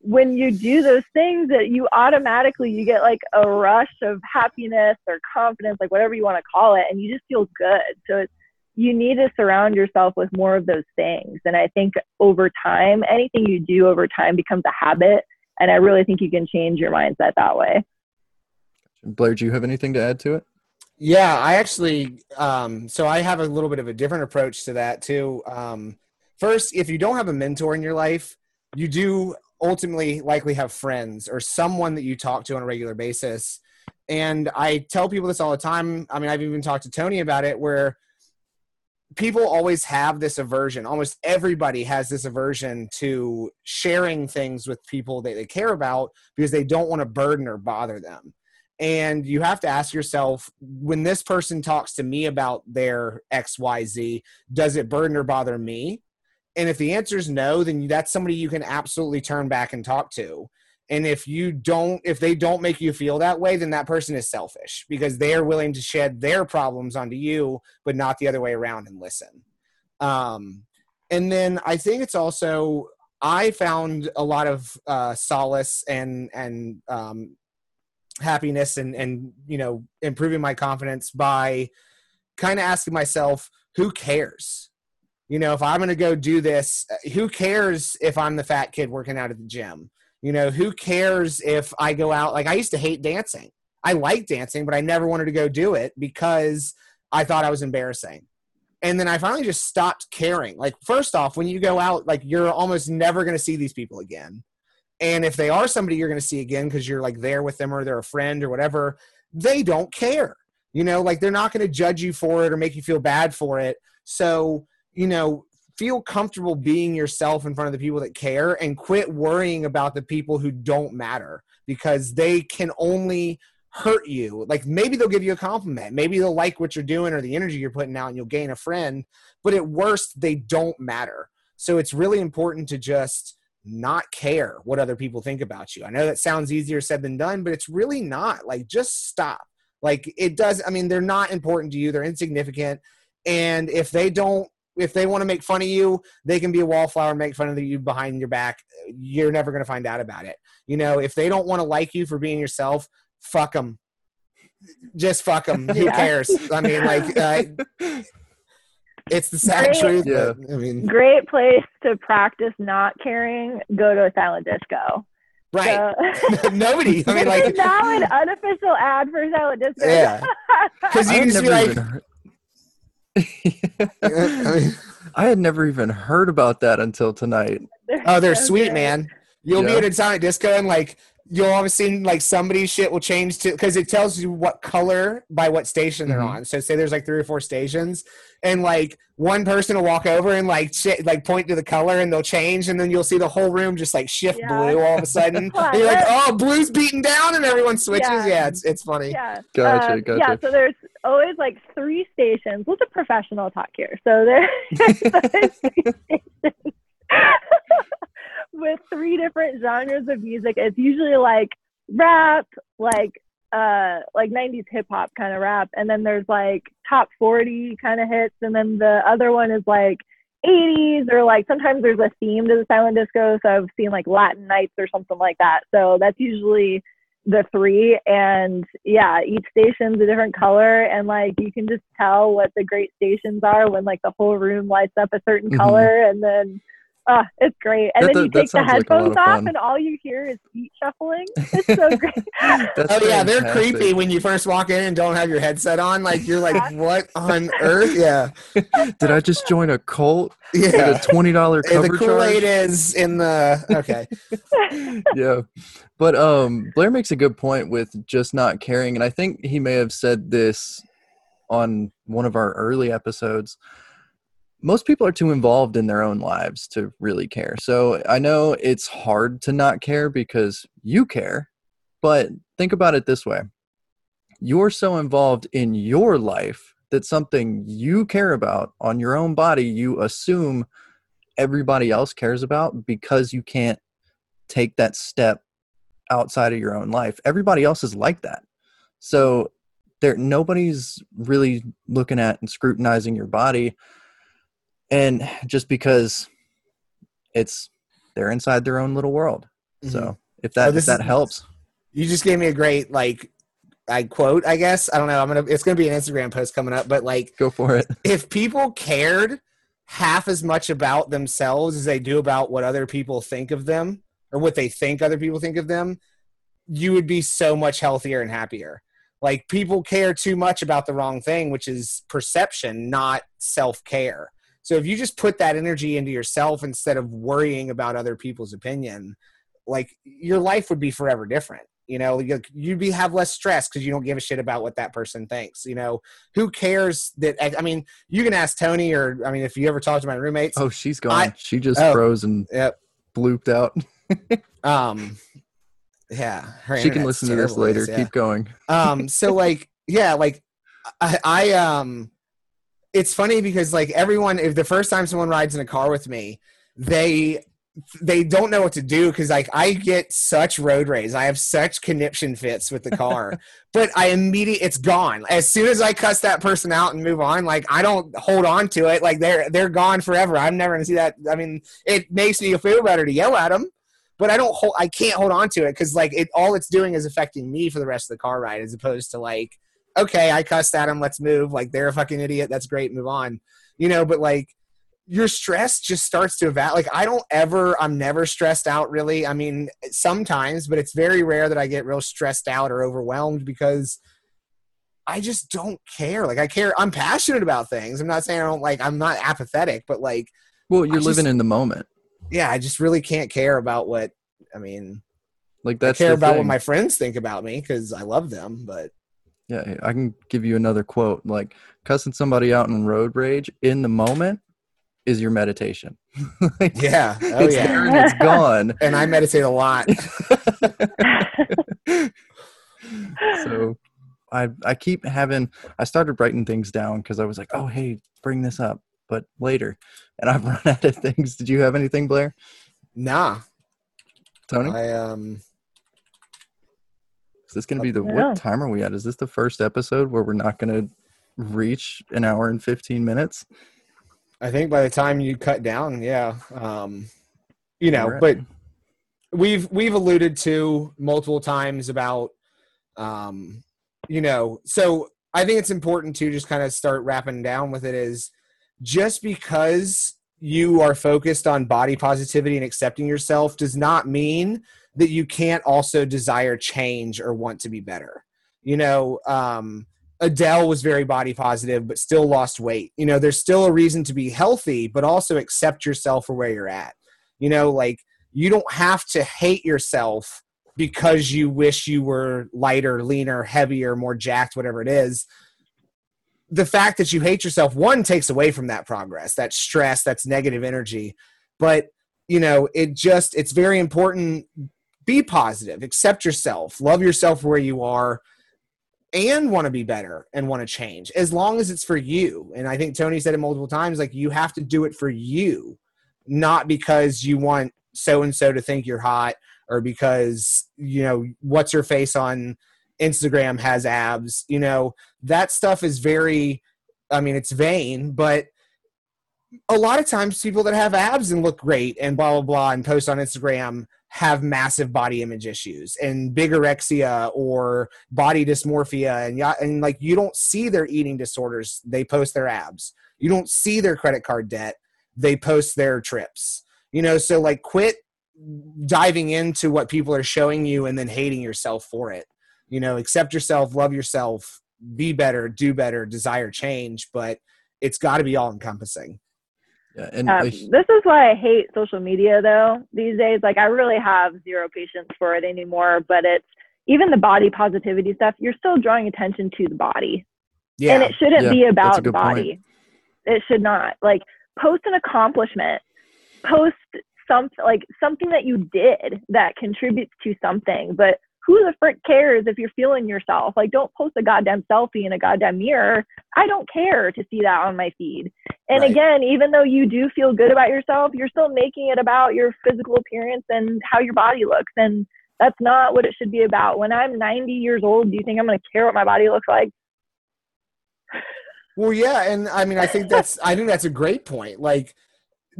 when you do those things that you automatically you get like a rush of happiness or confidence like whatever you want to call it and you just feel good so it's you need to surround yourself with more of those things and i think over time anything you do over time becomes a habit and i really think you can change your mindset that way Blair, do you have anything to add to it? Yeah, I actually, um, so I have a little bit of a different approach to that too. Um, first, if you don't have a mentor in your life, you do ultimately likely have friends or someone that you talk to on a regular basis. And I tell people this all the time. I mean, I've even talked to Toni about it where people always have this aversion. Almost everybody has this aversion to sharing things with people that they care about because they don't want to burden or bother them. And you have to ask yourself when this person talks to me about their XYZ, does it burden or bother me? And if the answer is no, then that's somebody you can absolutely turn back and talk to. And if you don't, if they don't make you feel that way, then that person is selfish because they are willing to shed their problems onto you, but not the other way around and listen. Um, and then I think it's also I found a lot of uh, solace and and um, happiness and and you know improving my confidence by kind of asking myself, who cares? you know if i'm going to go do this uh, who cares if i'm the fat kid working out at the gym? You know who cares if i go out like i used to hate dancing. I like dancing but i never wanted to go do it because i thought i was embarrassing. And then i finally just stopped caring. Like first off when you go out like you're almost never going to see these people again and if they are somebody you're going to see again because you're like there with them or they're a friend or whatever they don't care you know like they're not going to judge you for it or make you feel bad for it so you know, feel comfortable being yourself in front of the people that care and quit worrying about the people who don't matter because they can only hurt you. Like maybe they'll give you a compliment. Maybe they'll like what you're doing or the energy you're putting out and you'll gain a friend. But at worst, they don't matter. So it's really important to just not care what other people think about you. I know that sounds easier said than done, but it's really not. Like just stop. Like it does, I mean, they're not important to you, they're insignificant. And if they don't if they want to make fun of you, they can be a wallflower and make fun of you behind your back. You're never going to find out about it. You know, if they don't want to like you for being yourself, fuck them. Just fuck them. [laughs] Who cares? I mean, like, uh, [laughs] it's the sad great, truth. Yeah. But, I mean, great place to practice not caring. Go to a silent disco. Right. So, [laughs] Nobody. I mean, like now an unofficial ad for silent disco. Yeah. [laughs] Because you can just be like. [laughs] I, mean, I had never even heard about that until tonight. oh, they're sweet, man. You'll yeah. be at a silent disco and like you'll all of like somebody's shit will change to because it tells you what color by what station they're mm-hmm. on. So say there's like three or four stations, and like one person will walk over and like sh- like point to the color and they'll change, and then you'll see the whole room just like shift yeah. blue all of a sudden. [laughs] and you're like, oh, blue's beating down, and everyone switches. Yeah, yeah it's it's funny. Yeah, gotcha, uh, gotcha. Yeah, so there's always like three stations. What's a professional talk here? So [laughs] there's three stations. [laughs] three different genres of music. It's usually like rap, like uh like 90s hip hop kind of rap and then there's like top 40 kind of hits and then the other one is like 80s or like sometimes there's a theme to the silent disco so I've seen like Latin nights or something like that. So that's usually the three and yeah each station's a different color and like you can just tell what the great stations are when like the whole room lights up a certain mm-hmm. color and then Oh, it's great. And that, then you take the headphones like off and all you hear is feet shuffling. It's so [laughs] great. oh yeah, they're creepy when you first walk in and don't have your headset on. Like you're like, what on earth? Yeah. [laughs] Did I just join a cult? Yeah. a twenty dollar [laughs] cover The Kool Aid is in the okay. yeah, but um, Blair makes a good point with just not caring, and I think he may have said this on one of our early episodes most people are too involved in their own lives to really care. So I know it's hard to not care because you care, but think about it this way you're so involved in your life that something you care about on your own body, you assume everybody else cares about because you can't take that step outside of your own life. Everybody else is like that. So there nobody's really looking at and scrutinizing your body and just because it's they're inside their own little world So Mhm. if that Oh, if that is- helps, You just gave me a great like I quote, I guess. I don't know. I'm gonna it's gonna be an Instagram post coming up, but like go for it. [laughs] if people cared half as much about themselves as they do about what other people think of them or what they think other people think of them, you would be so much healthier and happier. Like people care too much about the wrong thing, which is perception, not self care. So if you just put that energy into yourself instead of worrying about other people's opinion, like your life would be forever different. You know, You- you'd be have less stress because you don't give a shit about what that person thinks. You know, who cares that? I mean, you can ask Toni, or I mean, if you ever talk to my roommates, Oh, she's gone. I- she just Oh. froze and yep, blooped out. [laughs] um, yeah, her she can listen to this later. guess, yeah. Keep going. um so like yeah like I, I um it's funny because like everyone if the first time someone rides in a car with me they they don't know what to do because like i get such road rage. I have such conniption fits with the car [laughs] but i immediately it's gone. As soon as i cuss that person out and move on like i don't hold on to it. Like they're they're gone forever. I'm never gonna see that. I mean it makes me feel better to yell at them but I don't hold. I can't hold on to it because like it all it's doing is affecting me for the rest of the car ride, as opposed to like, okay, I cussed at him, let's move. Like they're a fucking idiot. That's great. Move on. You know, but like your stress just starts to evaporate. Like I don't ever. I'm never stressed out really. I mean, sometimes, but it's very rare that I get real stressed out or overwhelmed because. I just don't care. Like I care. I'm passionate about things. I'm not saying I don't like. I'm not apathetic, but like, Well, you're just- living in the moment. yeah, I just really can't care about what. I mean, Like that's I care about what my friends think about me because I love them. But Yeah, I can give you another quote. Like cussing somebody out in road rage in the moment is your meditation. [laughs] Like, yeah, oh it's yeah, there and it's gone. [laughs] and I meditate a lot. [laughs] so I I keep having I started writing things down because I was like, oh hey, bring this up, but later, and I've run out of things. Did you have anything, Blair? Nah, Toni, I um, is this going to be the No. what time are we at? Is this the first episode where we're not going to reach an hour and fifteen minutes? I think by the time you cut down, yeah, um, you know, Alright. but we've we've alluded to multiple times about, um, you know, so I think it's important to just kind of start wrapping down with it is just because you are focused on body positivity and accepting yourself does not mean that you can't also desire change or want to be better. You know, um, Adele was very body positive, but still lost weight. You know, there's still a reason to be healthy, but also accept yourself for where you're at. You know, like you don't have to hate yourself because you wish you were lighter, leaner, heavier, more jacked, whatever it is. The fact that you hate yourself, one takes away from that progress, that stress, that's negative energy. But, you know, it just, it's very important. Be positive, accept yourself, love yourself where you are, and want to be better and want to change as long as it's for you. And I think Toni said it multiple times like, you have to do it for you, not because you want so and so to think you're hot or because, you know, what's your face on Instagram has abs. You know, that stuff is very, I mean, it's vain, but a lot of times people that have abs and look great and blah, blah, blah, and post on Instagram have massive body image issues and bigorexia or body dysmorphia and and like you don't see their eating disorders. They post their abs. You don't see their credit card debt. They post their trips. You know, so like quit diving into what people are showing you and then hating yourself for it. You know, accept yourself, love yourself, be better, do better, desire change, but it's got to be all encompassing. Yeah, and Um, a- this is why I hate social media though these days. Like I really have zero patience for it anymore. But it's even the body positivity stuff. You're still drawing attention to the body, Yeah. and it shouldn't Yeah, be about the good point. body. It should not. Like post an accomplishment, post something like something that you did that contributes to something. But who the frick cares if you're feeling yourself? Like don't post a goddamn selfie in a goddamn mirror. I don't care to see that on my feed. And Right. again, even though you do feel good about yourself, you're still making it about your physical appearance and how your body looks. And that's not what it should be about. When I'm 90 years old, do you think I'm going to care what my body looks like? Well, yeah, and I mean, I think that's I think that's a great point. Like,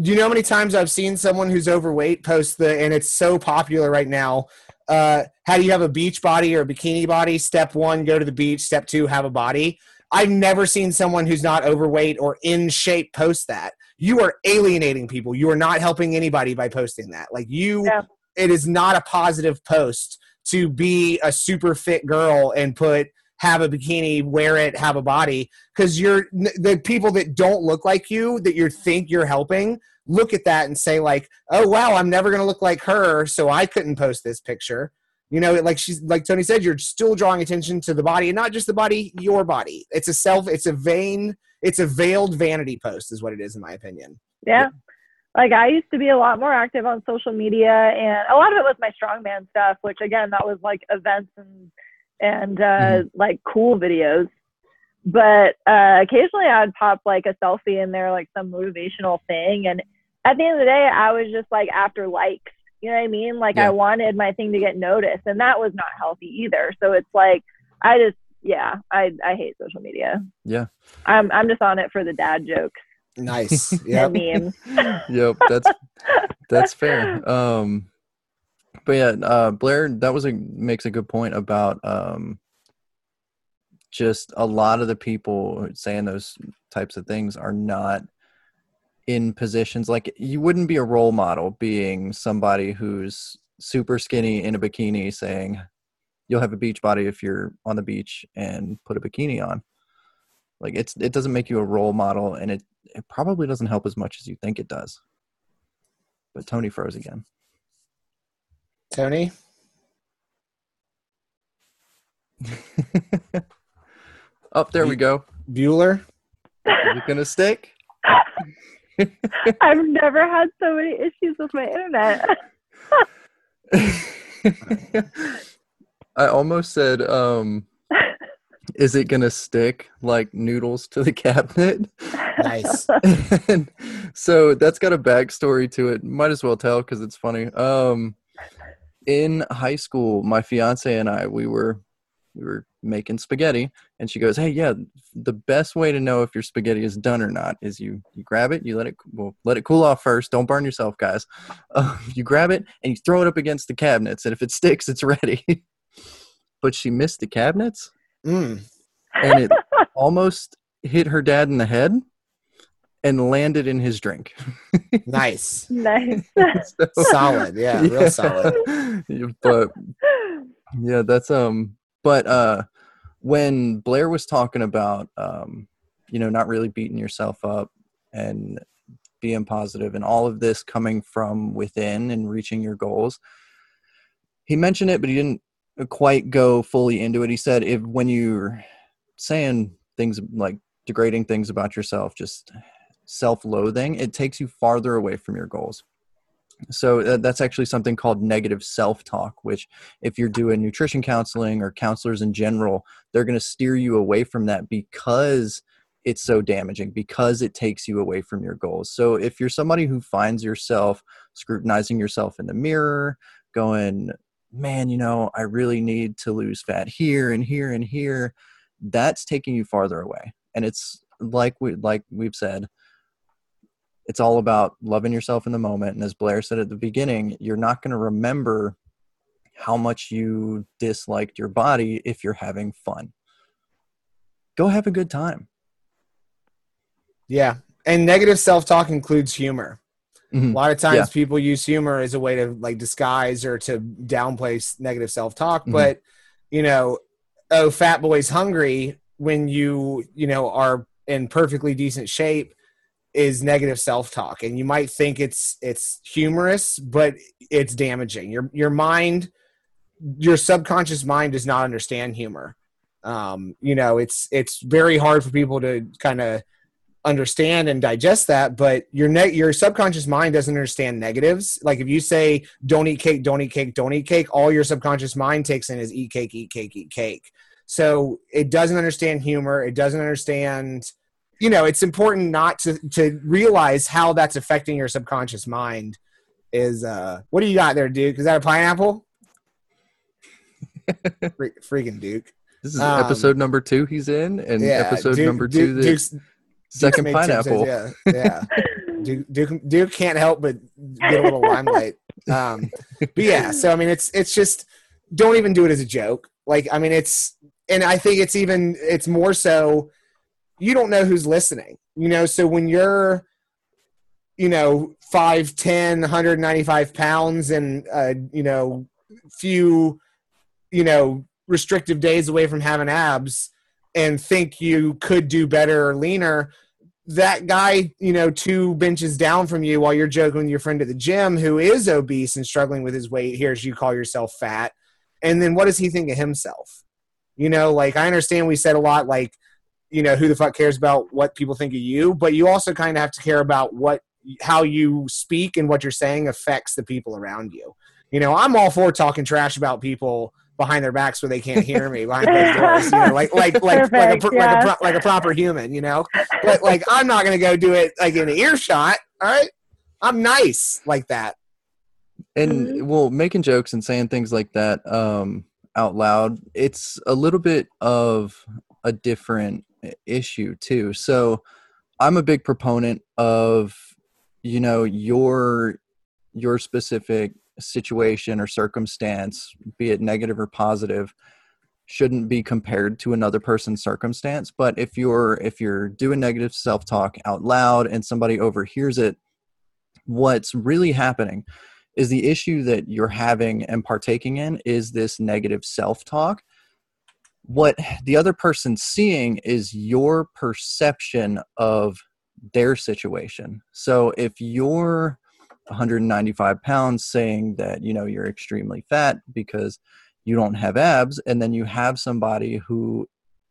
do you know how many times I've seen someone who's overweight post the, and it's so popular right now. Uh, how do you have a beach body or a bikini body? Step one, go to the beach. Step two, have a body. I've never seen someone who's not overweight or in shape post that. You are alienating people. You are not helping anybody by posting that. Like you, Yeah. it is not a positive post to be a super fit girl and put have a bikini, wear it, have a body because you're the people that don't look like you that you think you're helping look at that and say like oh wow i'm never going to look like her so i couldn't post this picture you know like she's like toni said you're still drawing attention to the body and not just the body your body it's a self it's a vain it's a veiled vanity post is what it is in my opinion Yeah. Like I used to be a lot more active on social media and a lot of it was my strongman stuff, which again that was like events and and uh like cool videos. But uh occasionally I'd pop like a selfie in there like some motivational thing and at the end of the day I was just like after likes. You know what I mean? Like Yeah. I wanted my thing to get noticed and that was not healthy either. So it's like I just yeah, I I hate social media. Yeah. I'm I'm just on it for the dad jokes nice [laughs] yeah memes. [laughs] yep, that's that's fair. Um, but yeah, uh, Blair, that was a makes a good point about um, just a lot of the people saying those types of things are not in positions like you wouldn't be a role model being somebody who's super skinny in a bikini saying you'll have a beach body if you're on the beach and put a bikini on. Like it's it doesn't make you a role model and it it probably doesn't help as much as you think it does. But toni froze again. Toni? [laughs] Up there we go. Bueller? Is it gonna stick [laughs] I've never had so many issues with my internet. [laughs] i almost said um is it gonna stick like noodles to the cabinet nice [laughs] and so that's got a backstory to it. Might as well tell because it's funny. Um, in high school, my fiance and I we were we were making spaghetti, and she goes, "Hey, yeah, the best way to know if your spaghetti is done or not is you you grab it, you let it well let it cool off first. Don't burn yourself, guys. Uh, [laughs] you grab it and you throw it up against the cabinets, and if it sticks, it's [laughs] ready." but she missed the cabinets, mm. and it [laughs] almost hit her dad in the head and landed in his drink. nice nice. So- solid yeah, real solid but yeah, that's um but uh when Blair was talking about um you know not really beating yourself up and being positive and all of this coming from within and reaching your goals he mentioned it but he didn't quite go fully into it. He said if when you're saying things like degrading things about yourself just self-loathing it takes you farther away from your goals so uh, that's actually something called negative self-talk which if you're doing nutrition counseling or counselors in general they're going to steer you away from that because it's so damaging because it takes you away from your goals. So if you're somebody who finds yourself scrutinizing yourself in the mirror going man you know i really need to lose fat here and here and here that's taking you farther away. And it's like we like we've said it's all about loving yourself in the moment. And as Blair said at the beginning, you're not going to remember how much you disliked your body if you're having fun. Go have a good time. yeah and negative self-talk includes humor Mhm. A lot of times Yeah. people use humor as a way to like disguise or to downplay negative self-talk. Mhm. But you know, oh, fat boy's hungry when you you know are in perfectly decent shape is negative self-talk, and you might think it's it's humorous, but it's damaging. Your your mind, your subconscious mind does not understand humor. Um, you know, it's it's very hard for people to kind of understand and digest that but your ne- your subconscious mind doesn't understand negatives like if you say don't eat cake don't eat cake don't eat cake all your subconscious mind takes in is eat cake eat cake eat cake so it doesn't understand humor it doesn't understand you know it's important not to to realize how that's affecting your subconscious mind is uh what do you got there duke is that a pineapple [laughs] Fre- freaking duke This is Um, episode number two he's in, and yeah episode Duke- number two, the Duke's- Duke's second pineapple. yeah yeah [laughs] Duke, Duke, Duke can't help but get a little limelight. Um, but yeah, so I mean, it's it's just don't even do it as a joke. Like, I mean, it's and I think it's even it's more so you don't know who's listening. You know, so when you're you know 5 10 195 pounds and uh you know few you know restrictive days away from having abs and think you could do better or leaner that guy you know two benches down from you while you're joking with your friend at the gym who is obese and struggling with his weight hears you call yourself fat and then what does he think of himself you know like i understand we said a lot like you know who the fuck cares about what people think of you but you also kind of have to care about what how you speak and what you're saying affects the people around you. You know, I'm all for talking trash about people behind their backs where they can't hear me behind those [laughs] doors. You know, like like like like a, like, a, like a proper human. You know, but like I'm not gonna go do it like in an earshot. All right, I'm nice like that. And mm-hmm. well, making jokes and saying things like that um, out loud, it's a little bit of a different issue too. So I'm a big proponent of you know your your specific situation or circumstance be it negative or positive shouldn't be compared to another person's circumstance but if you're if you're doing negative self-talk out loud and somebody overhears it what's really happening is the issue that you're having and partaking in is this negative self-talk what the other person's seeing is your perception of their situation. So if you're 195 pounds saying that you know you're extremely fat because you don't have abs and then you have somebody who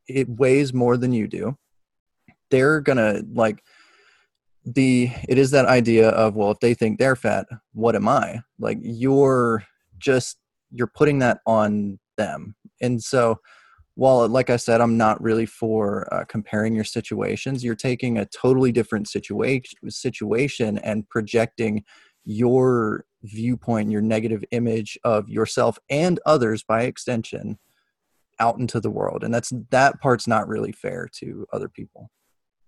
it weighs more than you do they're gonna like the it is that idea of well if they think they're fat what am i like you're just you're putting that on them and so while like i said i'm not really for uh, comparing your situations you're taking a totally different situation situation and projecting your viewpoint your negative image of yourself and others by extension out into the world and that's that part's not really fair to other people.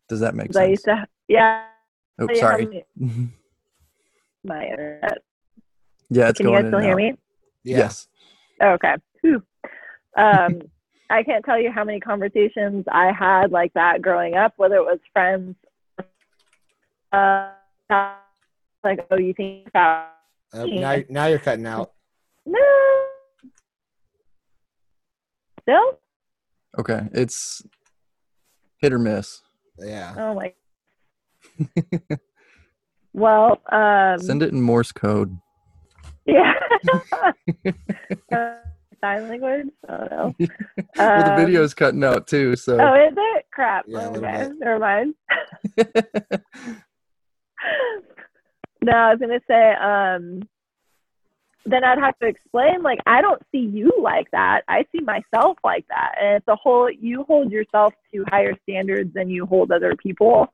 Does that make sense? to, yeah. Oh sorry. [laughs] my internet. Yeah it's can going you guys still hear me? Yes. Okay. Whew. um I can't tell you how many conversations I had like that growing up, whether it was friends, uh, like, oh, you think about uh, now, now you're cutting out. No. Still? Okay, it's hit or miss. Yeah. Oh my. [laughs] well, um, send it in Morse code. Yeah. [laughs] [laughs] uh, sign language. I don't know. [laughs] well, um, the video's cutting out too. So. Oh, is it? Crap. Yeah, okay, never mind. [laughs] no, I was gonna say. Um, then I'd have to explain, like, I don't see you like that. I see myself like that, and it's a whole. You hold yourself to higher standards than you hold other people.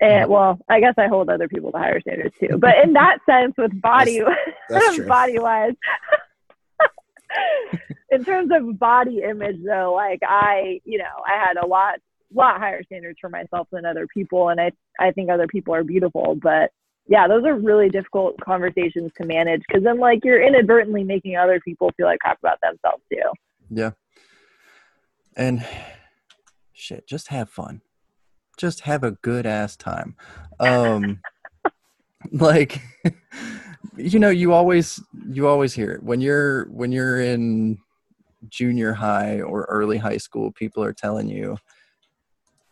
And mm-hmm. well, I guess I hold other people to higher standards too. But in that sense, with body, that's, that's [laughs] body wise, [laughs] in terms of body image though like i you know i had a lot lot higher standards for myself than other people and i i think other people are beautiful but yeah those are really difficult conversations to manage because then like you're inadvertently making other people feel like crap about themselves too. Yeah. And shit just have fun. Just have a good ass time. Um [laughs] like [laughs] you know you always you always hear it. When you're when you're in junior high or early high school people are telling you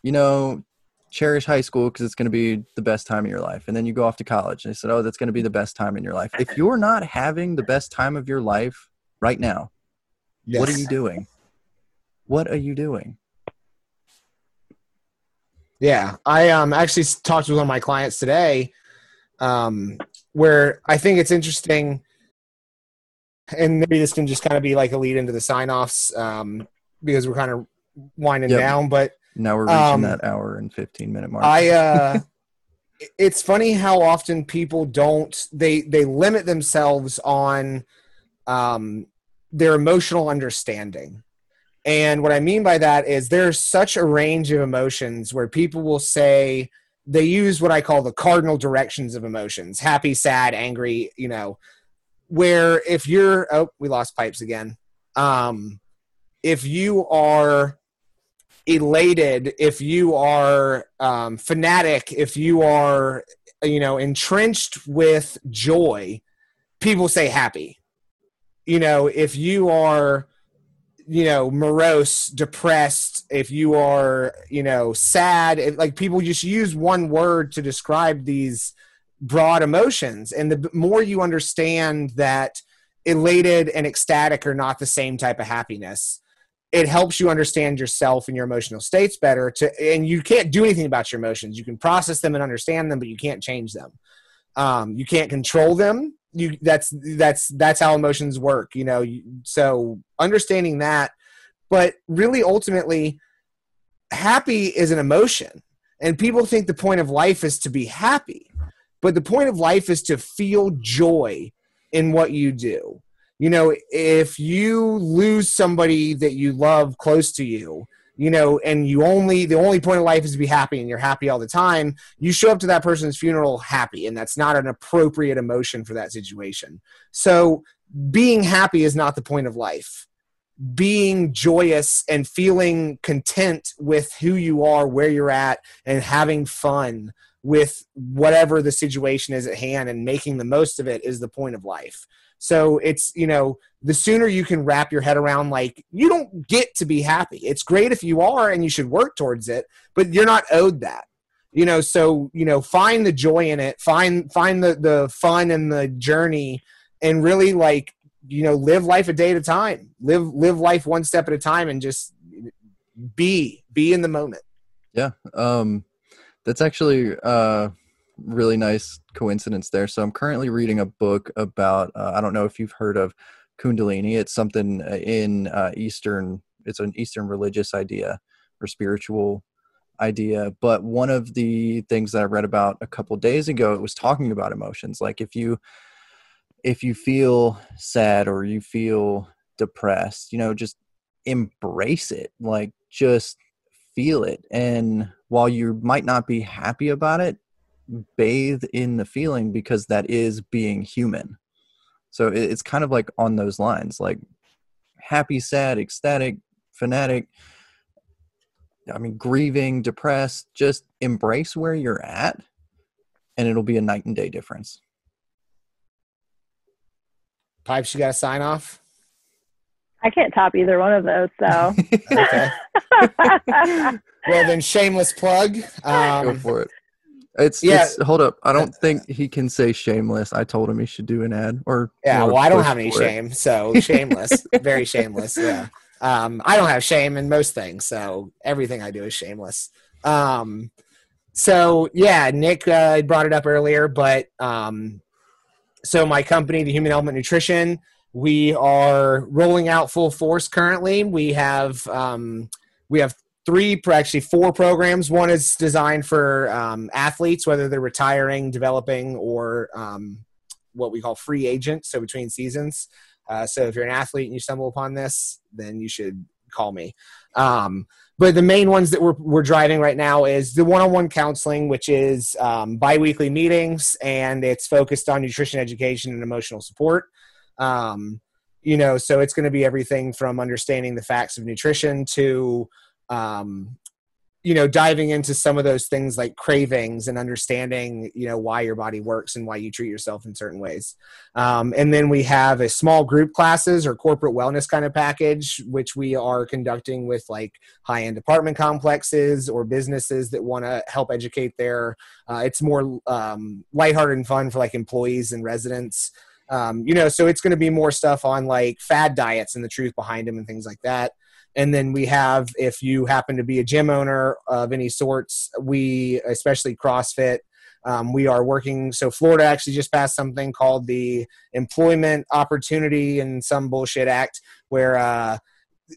you know cherish high school because it's going to be the best time of your life. And then you go off to college and they said oh that's going to be the best time in your life. If you're not having the best time of your life right now yes. what are you doing? What are you doing? Yeah i um actually talked with one of my clients today um where I think it's interesting, and maybe this can just kind of be like a lead into the sign offs um, because we're kind of winding yep. down. But now we're reaching um, that hour and 15 minute mark. I, uh, [laughs] it's funny how often people don't, they, they limit themselves on um, their emotional understanding. And what I mean by that is there's such a range of emotions where people will say, they use what I call the cardinal directions of emotions happy, sad, angry, you know, where if you're, oh, we lost pipes again. Um, if you are elated, if you are um, fanatic, if you are, you know, entrenched with joy, people say happy. You know, if you are, you know, morose, depressed, if you are, you know, sad, if, like people just use one word to describe these broad emotions. And the more you understand that elated and ecstatic are not the same type of happiness, it helps you understand yourself and your emotional states better to and you can't do anything about your emotions. You can process them and understand them but you can't change them. Um, you can't control them you that's that's that's how emotions work you know so understanding that but really ultimately happy is an emotion and people think the point of life is to be happy but the point of life is to feel joy in what you do. You know if you lose somebody that you love close to you you know and you only the only point of life is to be happy and you're happy all the time. You show up to that person's funeral happy and that's not an appropriate emotion for that situation. So being happy is not the point of life. Being joyous and feeling content with who you are where you're at and having fun with whatever the situation is at hand and making the most of it is the point of life so it's, you know, the sooner you can wrap your head around like you don't get to be happy. It's great if you are and you should work towards it, but you're not owed that. You know, so, you know, find the joy in it, find find the the fun and the journey and really like, you know, live life a day at a time. Live live life one step at a time and just be be in the moment. Yeah. Um that's actually uh really nice coincidence there. So I'm currently reading a book about uh, I don't know if you've heard of Kundalini. It's something uh, in uh, Eastern. It's an Eastern religious idea or spiritual idea. But one of the things that I read about a couple days ago, it was talking about emotions. Like if you if you feel sad or you feel depressed, you know, just embrace it. Like just feel it. And while you might not be happy about it, bathe in the feeling because that is being human. So it's kind of like on those lines, like happy, sad, ecstatic, fanatic. I mean, grieving, depressed, just embrace where you're at, and it'll be a night and day difference. Pipes, you got to sign off? I can't top either one of those, so. [laughs] okay. [laughs] well, then, shameless plug. Um, Go for it. It's yeah. It's, hold up. I don't think he can say shameless. I told him he should do an ad or yeah. Well, I don't have any shame, it. so [laughs] shameless, very shameless. Yeah. Um, I don't have shame in most things, so everything I do is shameless. Um, so yeah, Nick uh, brought it up earlier, but um, so my company, the Human Element Nutrition, we are rolling out full force currently. We have um, we have three, actually four programs. One is designed for um, athletes, whether they're retiring, developing, or um, what we call free agent, so between seasons. Uh, so if you're an athlete and you stumble upon this, then you should call me. Um, but the main ones that we're, we're driving right now is the one-on-one counseling, which is um, biweekly meetings, and it's focused on nutrition education and emotional support. Um, you know, so it's going to be everything from understanding the facts of nutrition to um, you know diving into some of those things like cravings and understanding you know why your body works and why you treat yourself in certain ways. Um, and then we have a small group classes or corporate wellness kind of package which we are conducting with like high-end apartment complexes or businesses that want to help educate their uh, it's more um, lighthearted and fun for like employees and residents. Um, you know so it's going to be more stuff on like fad diets and the truth behind them and things like that and then we have if you happen to be a gym owner of any sorts we especially crossfit um, we are working so florida actually just passed something called the employment opportunity and some bullshit act where uh,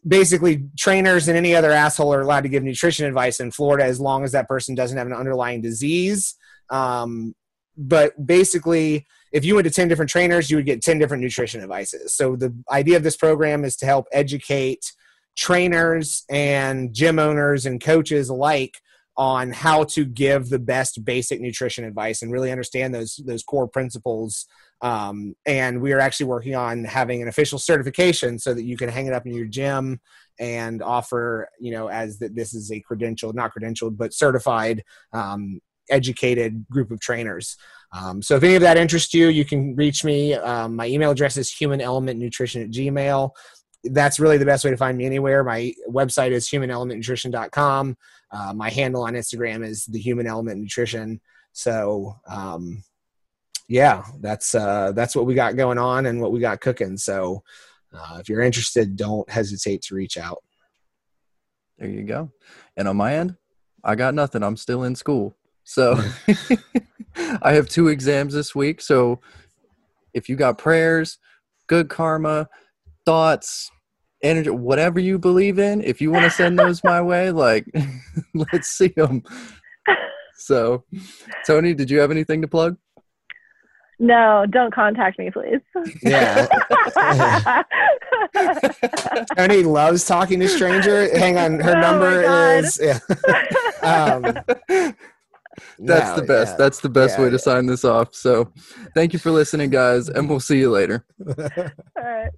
basically trainers and any other asshole are allowed to give nutrition advice in florida as long as that person doesn't have an underlying disease. Um, but basically if you went to 10 different trainers you would get 10 different nutrition advices. So the idea of this program is to help educate trainers and gym owners and coaches alike on how to give the best basic nutrition advice and really understand those those core principles. Um, and we are actually working on having an official certification so that you can hang it up in your gym and offer, you know, as that this is a credentialed, not credentialed, but certified, um, educated group of trainers. Um, so if any of that interests you, you can reach me. Um, my email address is humanelementnutrition at gmail. That's really the best way to find me anywhere. My website is humanelementnutrition.com. Uh, my handle on Instagram is the Human Element Nutrition. So um, yeah, that's uh, that's what we got going on and what we got cooking. So uh, if you're interested, don't hesitate to reach out. There you go. And on my end, I got nothing. I'm still in school. So [laughs] [laughs] I have two exams this week. So if you got prayers, good karma, thoughts, energy, whatever you believe in, if you want to send those my [laughs] way, like [laughs] let's see them. So, Toni, did you have anything to plug? No, don't contact me, please. Yeah. [laughs] Toni loves talking to stranger. Hang on, her Oh number is yeah. um, That's no, the best. yeah. That's the best Yeah, way to sign this off. So, thank you for listening, guys, and we'll see you later. All right.